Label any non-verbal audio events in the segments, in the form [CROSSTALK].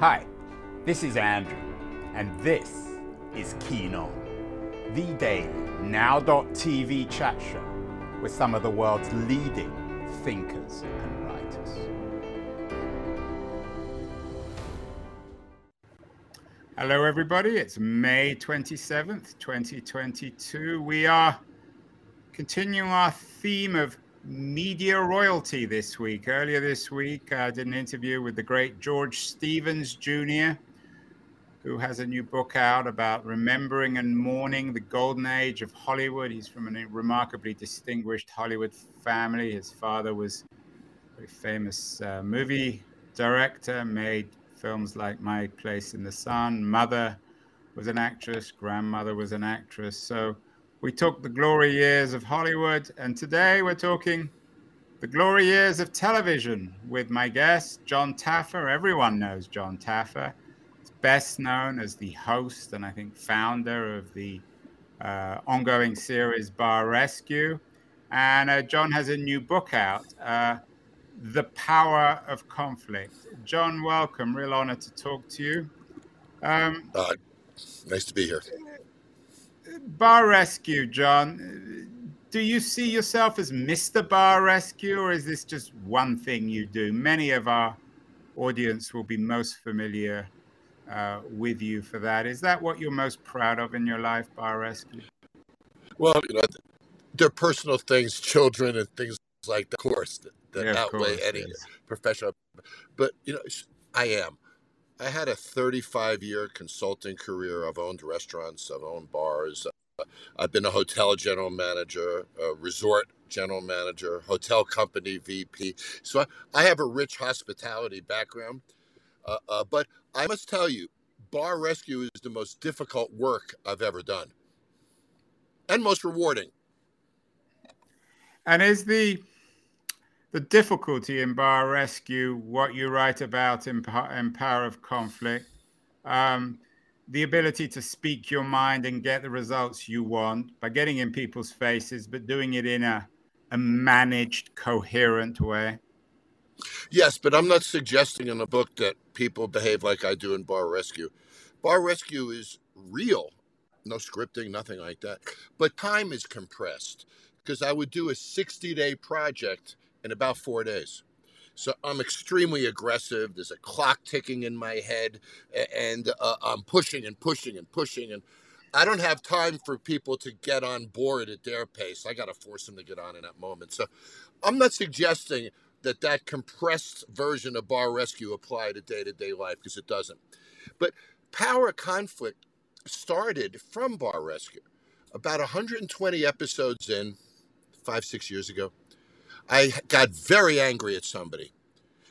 Hi, this is Andrew, and this is Keen On, the daily now.tv chat show with some of the world's leading thinkers and writers. Hello, everybody. It's May 27th, 2022. We are continuing our theme of media royalty this week. Earlier this week, I did an interview with the great George Stevens Jr., who has a new book out about remembering and mourning the golden age of Hollywood. He's from a remarkably distinguished Hollywood family. His father was a very famous uh, movie director, made films like My Place in the Sun. Mother was an actress, grandmother was an actress. So we took the glory years of Hollywood, and today we're talking the glory years of television with my guest, John Taffer. Everyone knows John Taffer. He's best known as the host and I think founder of the uh, ongoing series Bar Rescue. And uh, John has a new book out, uh, The Power of Conflict. John, welcome. Real honor to talk to you. Um, uh, nice to be here. Bar Rescue, John. Do you see yourself as Mr. Bar Rescue, or is this just one thing you do? Many of our audience will be most familiar uh, with you for that. Is that what you're most proud of in your life, Bar Rescue? Well, you know, they're personal things, children and things like that, of course, that, that yeah, outweigh course, any yes. professional. But, you know, I am. I had a 35 year consulting career. I've owned restaurants, I've owned bars. Uh, I've been a hotel general manager, a resort general manager, hotel company VP. So I, have a rich hospitality background. Uh, uh, but I must tell you, bar rescue is the most difficult work I've ever done and most rewarding. And is the the difficulty in bar rescue, what you write about in, in Power of Conflict, um, the ability to speak your mind and get the results you want by getting in people's faces, but doing it in a, a managed, coherent way. Yes, but I'm not suggesting in the book that people behave like I do in Bar Rescue. Bar Rescue is real, no scripting, nothing like that. But time is compressed because I would do a 60 day project in about four days. So I'm extremely aggressive. There's a clock ticking in my head, and uh, I'm pushing and pushing and pushing. And I don't have time for people to get on board at their pace. I got to force them to get on in that moment. So I'm not suggesting that that compressed version of bar rescue apply to day to day life because it doesn't. But power conflict started from bar rescue about 120 episodes in five, six years ago. I got very angry at somebody.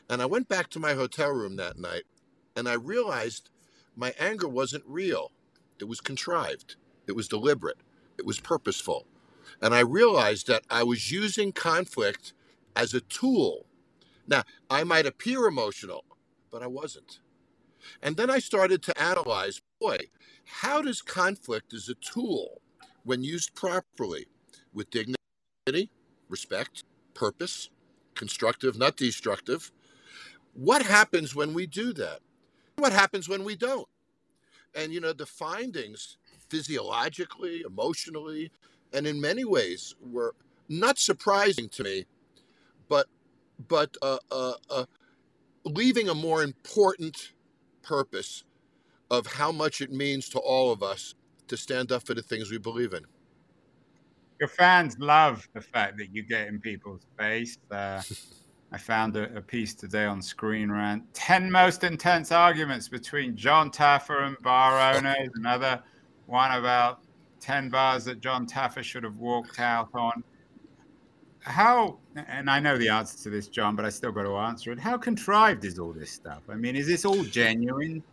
And I went back to my hotel room that night and I realized my anger wasn't real. It was contrived, it was deliberate, it was purposeful. And I realized that I was using conflict as a tool. Now, I might appear emotional, but I wasn't. And then I started to analyze boy, how does conflict as a tool, when used properly, with dignity, respect, purpose, constructive, not destructive. What happens when we do that? What happens when we don't? And, you know, the findings physiologically, emotionally, and in many ways were not surprising to me, but, but uh, uh, uh, leaving a more important purpose of how much it means to all of us to stand up for the things we believe in your fans love the fact that you get in people's face. Uh, I found a, a, piece today on Screen Rant 10 most intense arguments between John Taffer and bar owners. Another one about 10 bars that John Taffer should have walked out on. How, and I know the answer to this, John, but I still got to answer it. How contrived is all this stuff? I mean, is this all genuine?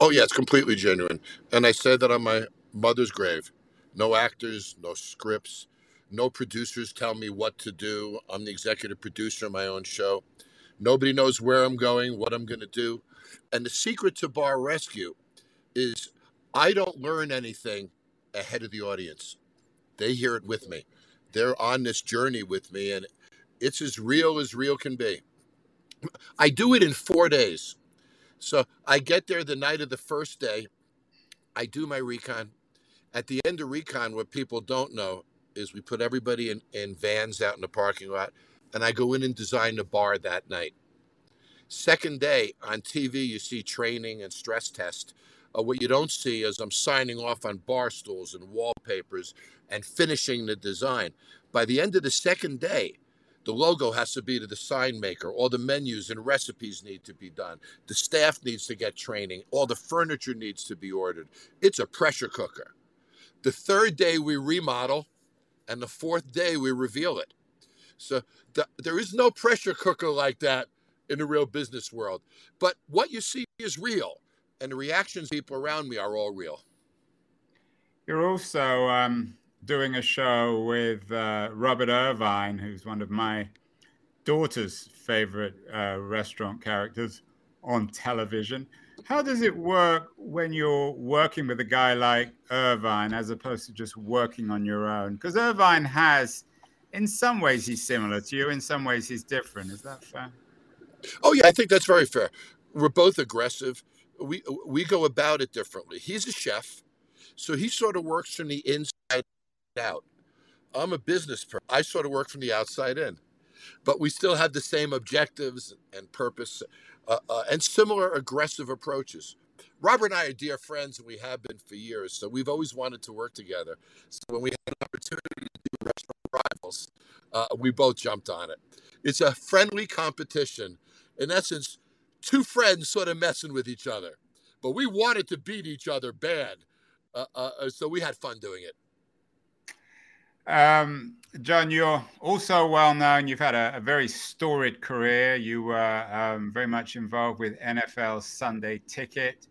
Oh, yeah, it's completely genuine. And I said that on my mother's grave. No actors, no scripts, no producers tell me what to do. I'm the executive producer of my own show. Nobody knows where I'm going, what I'm going to do. And the secret to Bar Rescue is I don't learn anything ahead of the audience. They hear it with me. They're on this journey with me, and it's as real as real can be. I do it in four days. So I get there the night of the first day. I do my recon. At the end of recon, what people don't know is we put everybody in, in vans out in the parking lot, and I go in and design the bar that night. Second day on TV, you see training and stress test. Uh, what you don't see is I'm signing off on bar stools and wallpapers and finishing the design. By the end of the second day, the logo has to be to the sign maker. All the menus and recipes need to be done. The staff needs to get training. All the furniture needs to be ordered. It's a pressure cooker. The third day we remodel, and the fourth day we reveal it. So the, there is no pressure cooker like that in the real business world. But what you see is real, and the reactions people around me are all real. You're also um, doing a show with uh, Robert Irvine, who's one of my daughter's favorite uh, restaurant characters on television. How does it work when you're working with a guy like Irvine as opposed to just working on your own? Because Irvine has, in some ways, he's similar to you, in some ways, he's different. Is that fair? Oh, yeah, I think that's very fair. We're both aggressive. We, we go about it differently. He's a chef, so he sort of works from the inside out. I'm a business person. I sort of work from the outside in, but we still have the same objectives and purpose uh, uh, and similar aggressive approaches. Robert and I are dear friends, and we have been for years. So we've always wanted to work together. So when we had an opportunity to do restaurant rivals, uh, we both jumped on it. It's a friendly competition. In essence, two friends sort of messing with each other, but we wanted to beat each other bad. Uh, uh, so we had fun doing it. Um, John, you're also well known. You've had a, a very storied career. You were um, very much involved with NFL Sunday Ticket.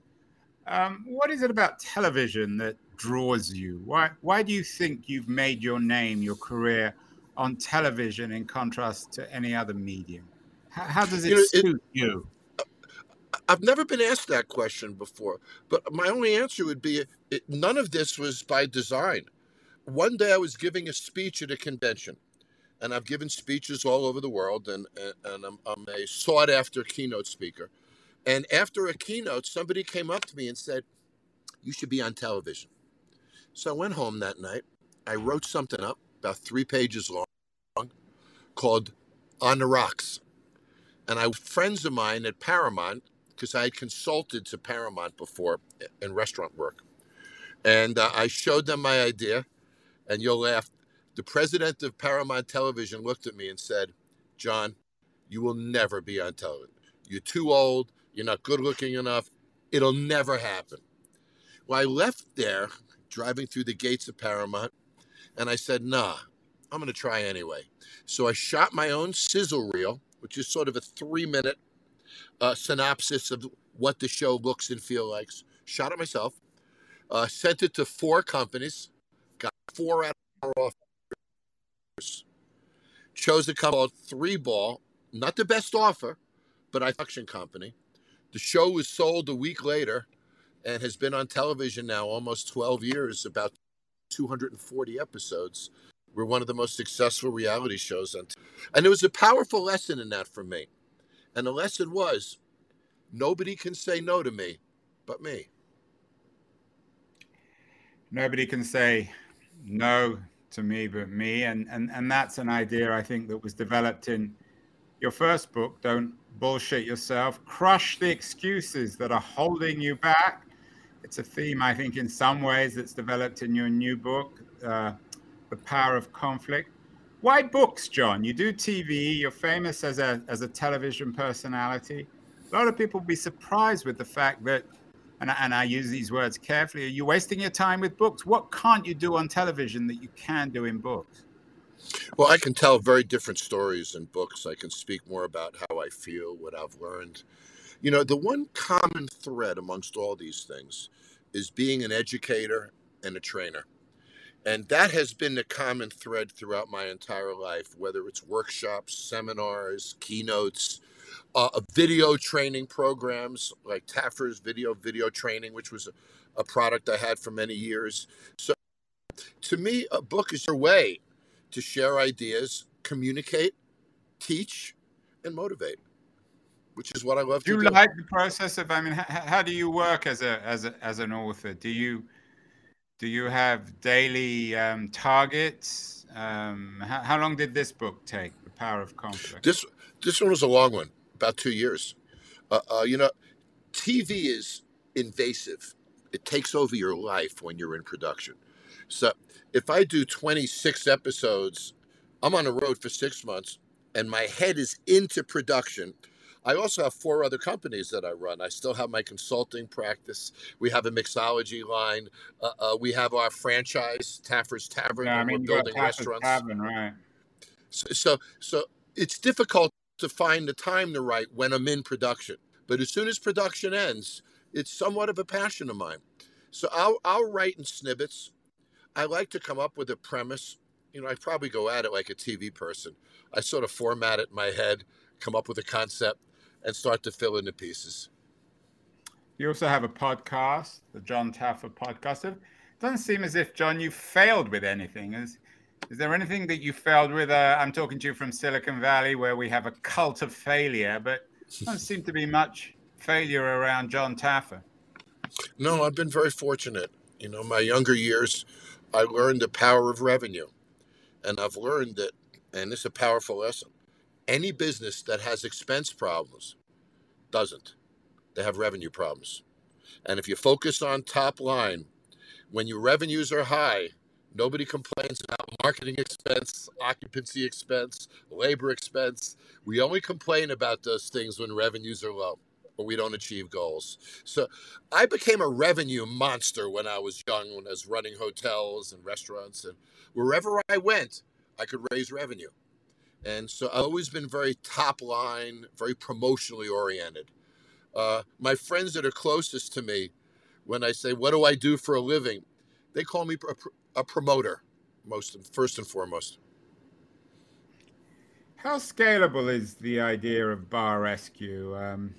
Um, what is it about television that draws you? Why, why do you think you've made your name, your career on television in contrast to any other medium? How, how does it, you know, suit it, you? I've never been asked that question before, but my only answer would be it, none of this was by design one day I was giving a speech at a convention, and I've given speeches all over the world, and, and, I'm, I'm a sought after keynote speaker. And after a keynote, somebody came up to me and said, You should be on television. So I went home that night. I wrote something up, about three pages long, called On the Rocks. And I friends of mine at Paramount, because I had consulted to Paramount before in restaurant work. And uh, I showed them my idea and you'll laugh. The president of Paramount Television looked at me and said, John, you will never be on television. You're too old. You're not good looking enough. It'll never happen. Well, I left there driving through the gates of Paramount and I said, nah, I'm going to try anyway. So I shot my own sizzle reel, which is sort of a three minute uh, synopsis of what the show looks and feels like. Shot it myself, uh, sent it to four companies four out of our offers. Chose company called Three Ball, not the best offer, but I production company. The show was sold a week later and has been on television now almost 12 years, about 240 episodes. We're one of the most successful reality shows on. T- and it was a powerful lesson in that for me. And the lesson was nobody can say no to me but me. Nobody can say no to me but me. And and and that's an idea i think that was developed in your first book don't bullshit yourself. Crush the excuses that are holding you back. It's a theme i think in some ways that's developed in your new book uh, the power of conflict. Why books john? You do tv you're famous as a as a television personality. A lot of people be surprised with the fact that and I, and I use these words carefully. Are you wasting your time with books? What can't you do on television that you can do in books? Well, I can tell very different stories in books. I can speak more about how I feel, what I've learned. You know, the one common thread amongst all these things is being an educator and a trainer. And that has been the common thread throughout my entire life, whether it's workshops, seminars, keynotes, uh, video training programs like Taffer's video video training, which was a, a product I had for many years. So, to me, a book is your way to share ideas, communicate, teach, and motivate. which is what I love to do you do. like the process of? I mean, how, how do you work as a as a, as an author? Do you do you have daily um, targets? Um, how, how long did this book take? The Power of Conflict. This this one was a long one, about two years. Uh, uh, you know, TV is invasive. It takes over your life when you're in production. So if I do 26 episodes, I'm on the road for six months, and my head is into production. I also have four other companies that I run. I still have my consulting practice. We have a mixology line. Uh, uh, we have our franchise, Taffer's Tavern, Yeah, I and mean, we're building restaurants. Tavern, right? So, so, so it's difficult to find the time to write when I'm in production. But as soon as production ends, it's somewhat of a passion of mine. So I'll, I'll write in snippets. I like to come up with a premise. You know, I probably go at it like a TV person. I sort of format it in my head, come up with a concept, and start to fill in the pieces. You also have a podcast, the John Taffer podcast. It doesn't seem as if, John, you failed with anything. Is, is there anything that you failed with? Uh, I'm talking to you from Silicon Valley, where we have a cult of failure, but doesn't seem to be much failure around John Taffer. No, I've been very fortunate. You know, my younger years, I learned the power of revenue. And I've learned that, and this is a powerful lesson any business that has expense problems doesn't. They have revenue problems. And if you focus on top line, when your revenues are high, nobody complains about marketing expense, occupancy expense, labor expense. We only complain about those things when revenues are low or we don't achieve goals. So I became a revenue monster when I was young, when I was running hotels and restaurants. And wherever I went, I could raise revenue. And so I've always been very top line, very promotionally oriented. Uh, my friends that are closest to me, when I say, What do I do for a living? they call me a, a promoter, most first and foremost. How scalable is the idea of Bar Rescue? Um,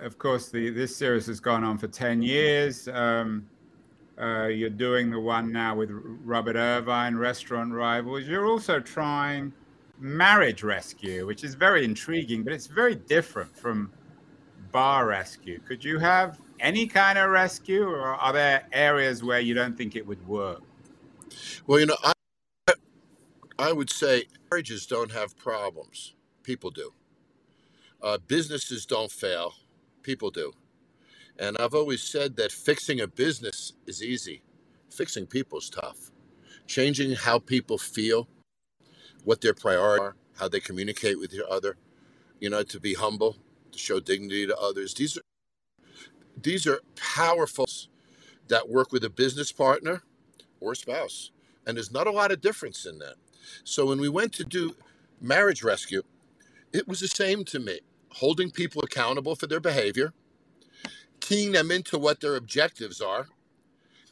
of course, the, this series has gone on for 10 years. Um, uh, you're doing the one now with Robert Irvine, Restaurant Rivals. You're also trying Marriage Rescue, which is very intriguing, but it's very different from Bar Rescue. Could you have any kind of rescue, or are there areas where you don't think it would work? Well, you know, I, I would say marriages don't have problems. People do. Uh, businesses don't fail. People do. And I've always said that fixing a business is easy. Fixing people is tough. Changing how people feel, what their priorities are, how they communicate with each other, you know, to be humble, to show dignity to others. These are these are powerful that work with a business partner or spouse. And there's not a lot of difference in that. So when we went to do marriage rescue, it was the same to me. Holding people accountable for their behavior, keying them into what their objectives are,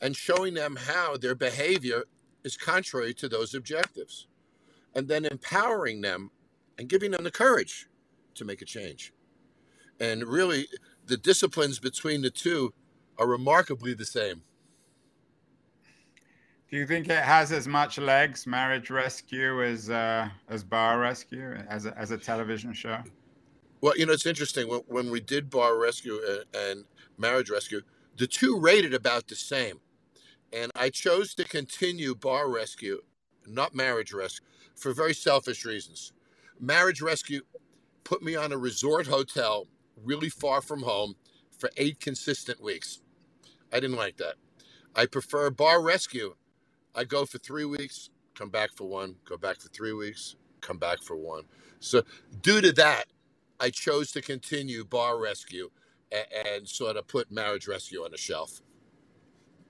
and showing them how their behavior is contrary to those objectives. And then empowering them and giving them the courage to make a change. And really, the disciplines between the two are remarkably the same. Do you think it has as much legs, Marriage Rescue, as uh, as Bar Rescue, as a, as a television show? Well, you know, it's interesting when, when we did Bar Rescue and, and Marriage Rescue, the two rated about the same, and I chose to continue Bar Rescue, not Marriage Rescue, for very selfish reasons. Marriage Rescue put me on a resort hotel really far from home for eight consistent weeks. I didn't like that. I prefer bar rescue. I go for three weeks, come back for one, go back for three weeks, come back for one. So, due to that, I chose to continue bar rescue and, and sort of put marriage rescue on the shelf.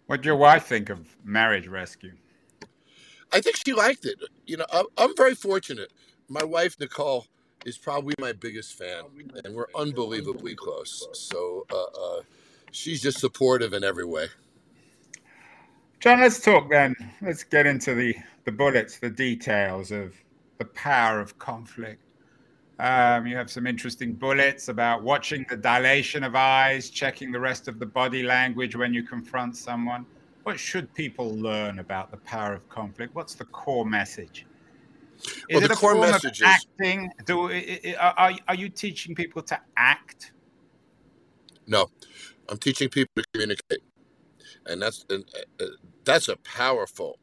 What did your wife think of marriage rescue? I think she liked it. You know, I'm, I'm very fortunate. My wife, Nicole, is probably my biggest fan, and we're unbelievably close. So uh, uh, she's just supportive in every way. John, let's talk then. Let's get into the the bullets, the details of the power of conflict. Um, you have some interesting bullets about watching the dilation of eyes, checking the rest of the body language when you confront someone. What should people learn about the power of conflict? What's the core message? Is well, it a form messages, of acting? Do are, are you teaching people to act? No, I'm teaching people to communicate, and that's and, uh, that's a powerful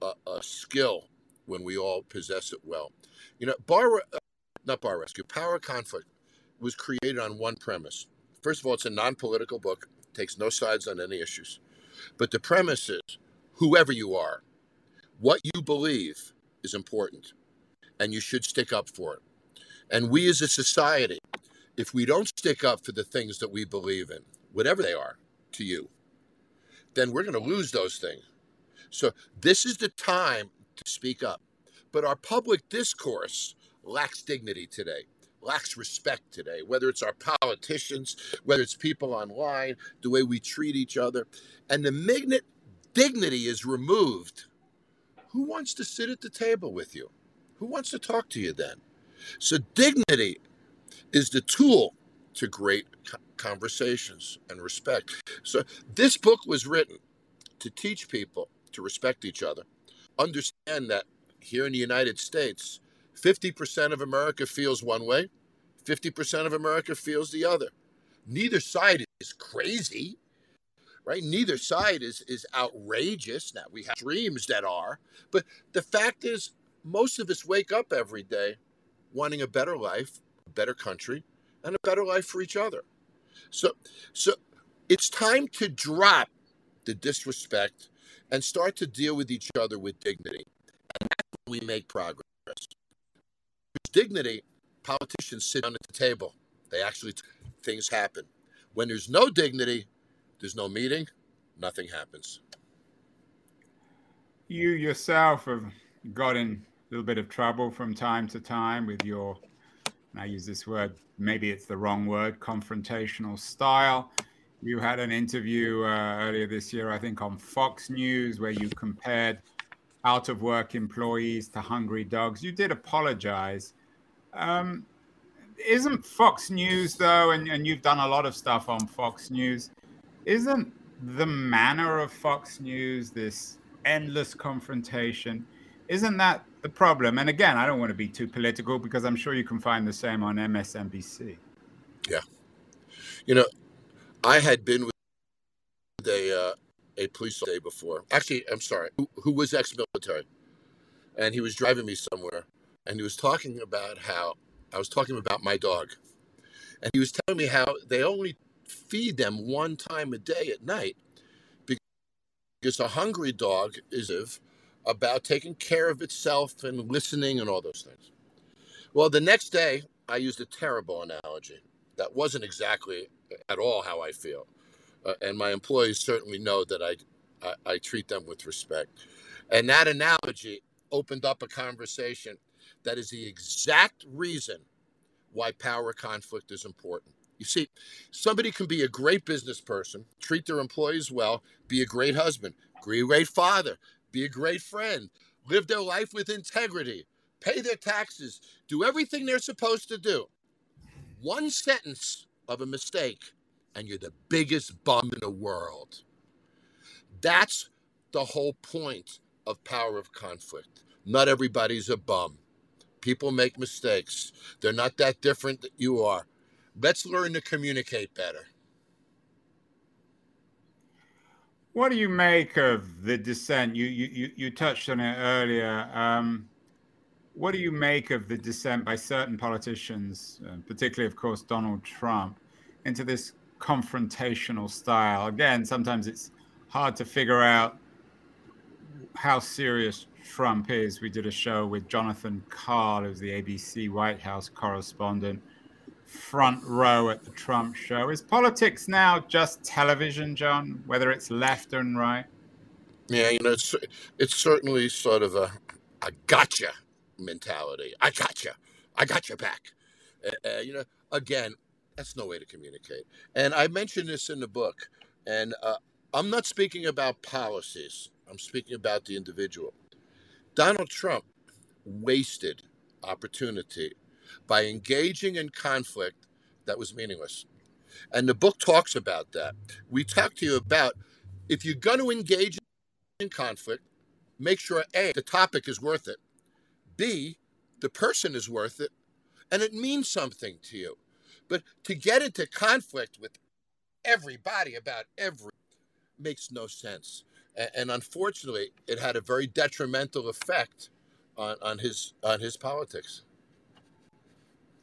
uh, a skill when we all possess it well. You know, bar uh, not bar rescue, power conflict was created on one premise. First of all, it's a non-political book, takes no sides on any issues, but the premise is whoever you are, what you believe is important, and you should stick up for it. And we as a society, if we don't stick up for the things that we believe in, whatever they are to you, then we're going to lose those things. So this is the time to speak up. But our public discourse lacks dignity today, lacks respect today, whether it's our politicians, whether it's people online, the way we treat each other. And the minute dignity is removed, who wants to sit at the table with you? Who wants to talk to you then? So, dignity is the tool to great conversations and respect. So, this book was written to teach people to respect each other, understand that here in the United States, 50% of America feels one way, 50% of America feels the other. Neither side is crazy, right? Neither side is, is outrageous. Now, we have dreams that are, but the fact is, most of us wake up every day wanting a better life, a better country, and a better life for each other. So, so it's time to drop the disrespect and start to deal with each other with dignity. And that's when we make progress. With dignity, politicians sit down at the table. They actually, things happen. When there's no dignity, there's no meeting, nothing happens. You yourself have got in a little bit of trouble from time to time with your, and I use this word, maybe it's the wrong word, confrontational style. You had an interview uh, earlier this year, I think, on Fox News, where you compared out of work employees to hungry dogs. You did apologize. Um, isn't Fox News, though, and, and you've done a lot of stuff on Fox News, isn't the manner of Fox News this endless confrontation? Isn't that the problem? And again, I don't want to be too political because I'm sure you can find the same on MSNBC. Yeah. You know, I had been with a uh, a police day before. Actually, I'm sorry, who, who was ex-military, and he was driving me somewhere, and he was talking about how I was talking about my dog, and he was telling me how they only feed them one time a day at night because a hungry dog is about taking care of itself and listening and all those things. Well, the next day, I used a terrible analogy. That wasn't exactly at all how I feel. Uh, and my employees certainly know that I, I, I treat them with respect. And that analogy opened up a conversation that is the exact reason why power conflict is important. You see, somebody can be a great business person, treat their employees well, be a great husband, be a great father, be a great friend, live their life with integrity, pay their taxes, do everything they're supposed to do. One sentence of a mistake, and you're the biggest bum in the world. That's the whole point of power of conflict. Not everybody's a bum. People make mistakes. They're not that different that you are. Let's learn to communicate better. What do you make of the dissent? You you you touched on it earlier. Um, what do you make of the dissent by certain politicians, uh, particularly, of course, Donald Trump, into this confrontational style? Again, sometimes it's hard to figure out how serious Trump is. We did a show with Jonathan Karl, who's the ABC White House correspondent, front row at the Trump show. Is politics now just television, John, whether it's left and right? Yeah, you know, it's, it's certainly sort of a, gotcha mentality. I got you. I got your back. Uh, you know, again, that's no way to communicate. And I mentioned this in the book, and uh, I'm not speaking about policies. I'm speaking about the individual. Donald Trump wasted opportunity by engaging in conflict that was meaningless. And the book talks about that. We talk to you about if you're going to engage in conflict, make sure A, the topic is worth it. B, the person is worth it and it means something to you. But to get into conflict with everybody about every makes no sense. And, unfortunately, it had a very detrimental effect on, on his on his politics.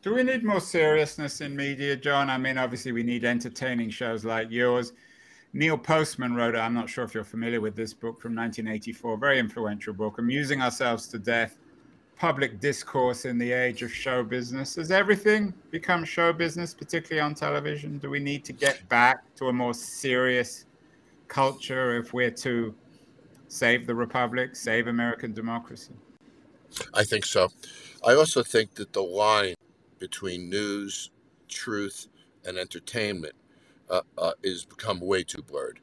Do we need more seriousness in media, John? I mean, obviously, we need entertaining shows like yours. Neil Postman wrote, I'm not sure if you're familiar with this book from 1984, very influential book, Amusing Ourselves to Death Public Discourse in the Age of Show Business. Has everything become show business, particularly on television? Do we need to get back to a more serious culture if we're to save the Republic, save American democracy? I think so. I also think that the line between news, truth, and entertainment uh, uh, is become way too blurred.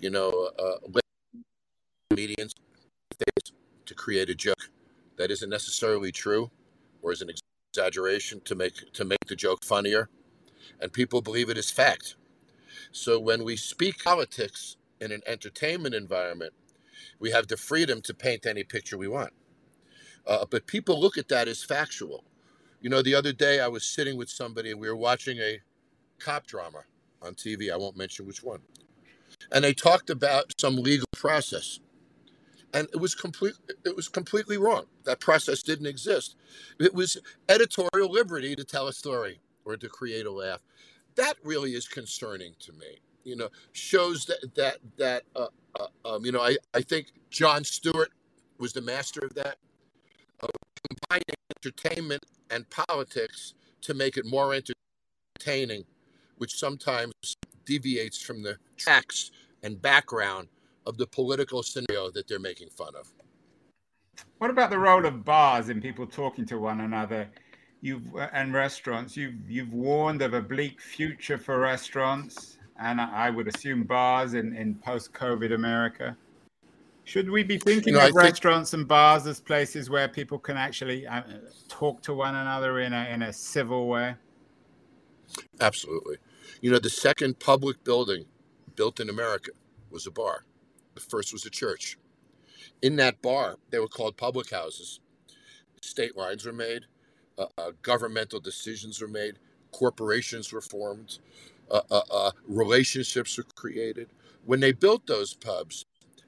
You know, uh, comedians to create a joke that isn't necessarily true, or is an exaggeration to make to make the joke funnier, and people believe it is fact. So when we speak politics in an entertainment environment, we have the freedom to paint any picture we want. Uh, but people look at that as factual. You know, the other day I was sitting with somebody and we were watching a cop drama on TV. I won't mention which one. And they talked about some legal process. And it was complete it was completely wrong. That process didn't exist. It was editorial liberty to tell a story or to create a laugh. That really is concerning to me. You know, shows that that that uh, uh, um, you know I, I think Jon Stewart was the master of that, uh, combining entertainment and politics to make it more entertaining, which sometimes deviates from the tracks and background of the political scenario that they're making fun of. What about the role of bars in people talking to one another? You've uh, and restaurants. You've you've warned of a bleak future for restaurants, and I would assume bars in in post-COVID America. Should we be thinking you know, of I restaurants think... and bars as places where people can actually uh, talk to one another in a in a civil way? Absolutely. You know, the second public building built in America was a bar. The first was a church. In that bar, they were called public houses. State lines were made, uh, uh, governmental decisions were made, corporations were formed, uh, uh, uh relationships were created. When they built those pubs,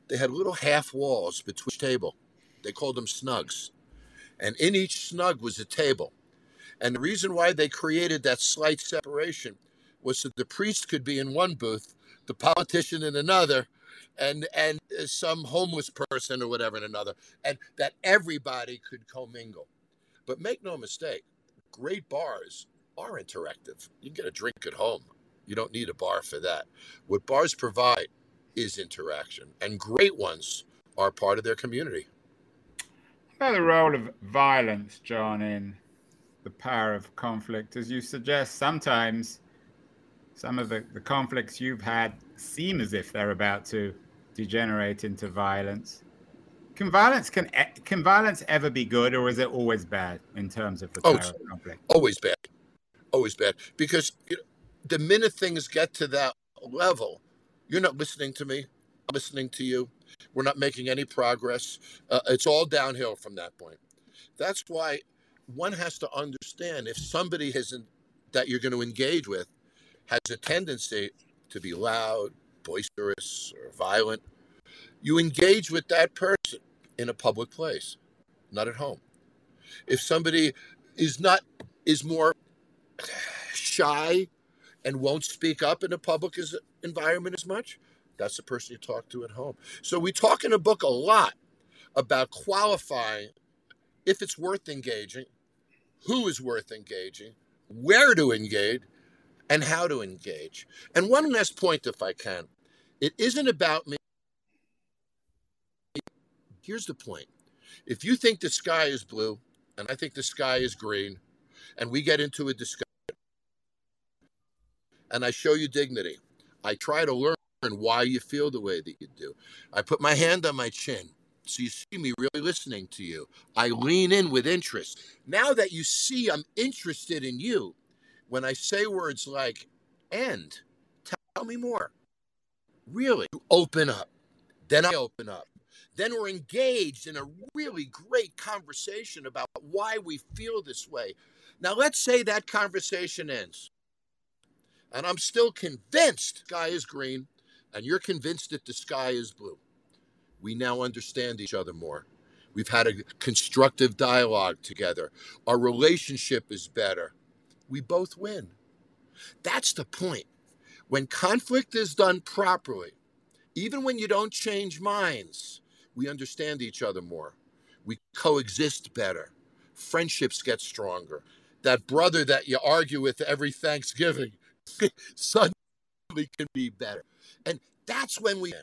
they had little half walls between each table. They called them snugs. And in each snug was a table. And the reason why they created that slight separation was so the priest could be in one booth, the politician in another, and and uh, some homeless person or whatever in another, and that everybody could commingle. But make no mistake, great bars are interactive. You can get a drink at home. You don't need a bar for that. What bars provide is interaction, and great ones are part of their community. About the role of violence, John, in the power of conflict? As you suggest, sometimes some of the, the conflicts you've had seem as if they're about to degenerate into violence. Can violence can can violence ever be good, or is it always bad in terms of the oh, power oh, of conflict? Always bad, always bad. Because you know, the minute things get to that level, you're not listening to me. I'm listening to you. We're not making any progress. Uh, it's all downhill from that point. That's why one has to understand if somebody hasn't that you're going to engage with has a tendency to be loud, boisterous, or violent, you engage with that person in a public place, not at home. If somebody is not is more shy and won't speak up in a public environment as much, that's the person you talk to at home. So we talk in a book a lot about qualifying if it's worth engaging, who is worth engaging, where to engage, and how to engage. And one last point, if I can, it isn't about me. Here's the point if you think the sky is blue, and I think the sky is green, and we get into a discussion, and I show you dignity, I try to learn why you feel the way that you do. I put my hand on my chin. So you see me really listening to you. I lean in with interest. Now that you see I'm interested in you, when I say words like end, tell me more. Really open up. Then I open up. Then we're engaged in a really great conversation about why we feel this way. Now, let's say that conversation ends. And I'm still convinced the sky is green, and you're convinced that the sky is blue. We now understand each other more. We've had a constructive dialogue together. Our relationship is better. We both win. That's the point. When conflict is done properly, even when you don't change minds, we understand each other more. We coexist better. Friendships get stronger. That brother that you argue with every Thanksgiving [LAUGHS] suddenly can be better. And that's when we win.